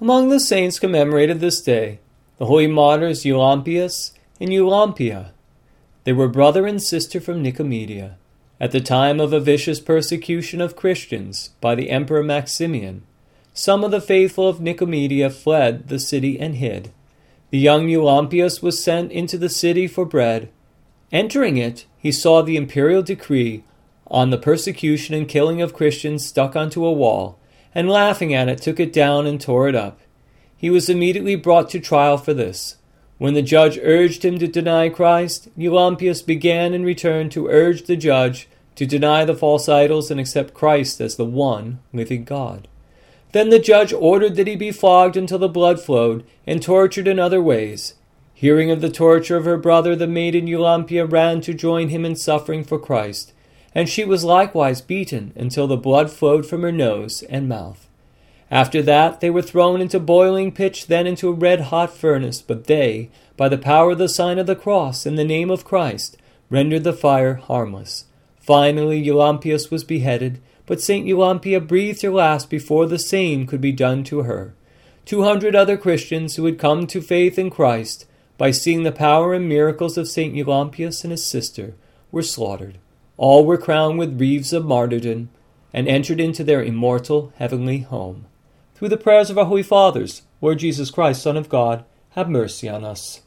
Among the saints commemorated this day, the holy martyrs Eulampius and Eulampia. They were brother and sister from Nicomedia. At the time of a vicious persecution of Christians by the Emperor Maximian, some of the faithful of Nicomedia fled the city and hid. The young Eulampius was sent into the city for bread. Entering it, he saw the imperial decree on the persecution and killing of Christians stuck onto a wall, and laughing at it, took it down and tore it up. He was immediately brought to trial for this. When the judge urged him to deny Christ, Eulampius began in return to urge the judge to deny the false idols and accept Christ as the one living God. Then the judge ordered that he be flogged until the blood flowed and tortured in other ways. Hearing of the torture of her brother, the maiden Eulampia ran to join him in suffering for Christ, and she was likewise beaten until the blood flowed from her nose and mouth. After that, they were thrown into boiling pitch, then into a red hot furnace. But they, by the power of the sign of the cross and the name of Christ, rendered the fire harmless. Finally, Eulampius was beheaded, but St. Eulampia breathed her last before the same could be done to her. Two hundred other Christians who had come to faith in Christ, by seeing the power and miracles of St. Eulampius and his sister, were slaughtered. All were crowned with wreaths of martyrdom and entered into their immortal heavenly home. Through the prayers of our Holy Fathers, Lord Jesus Christ, Son of God, have mercy on us.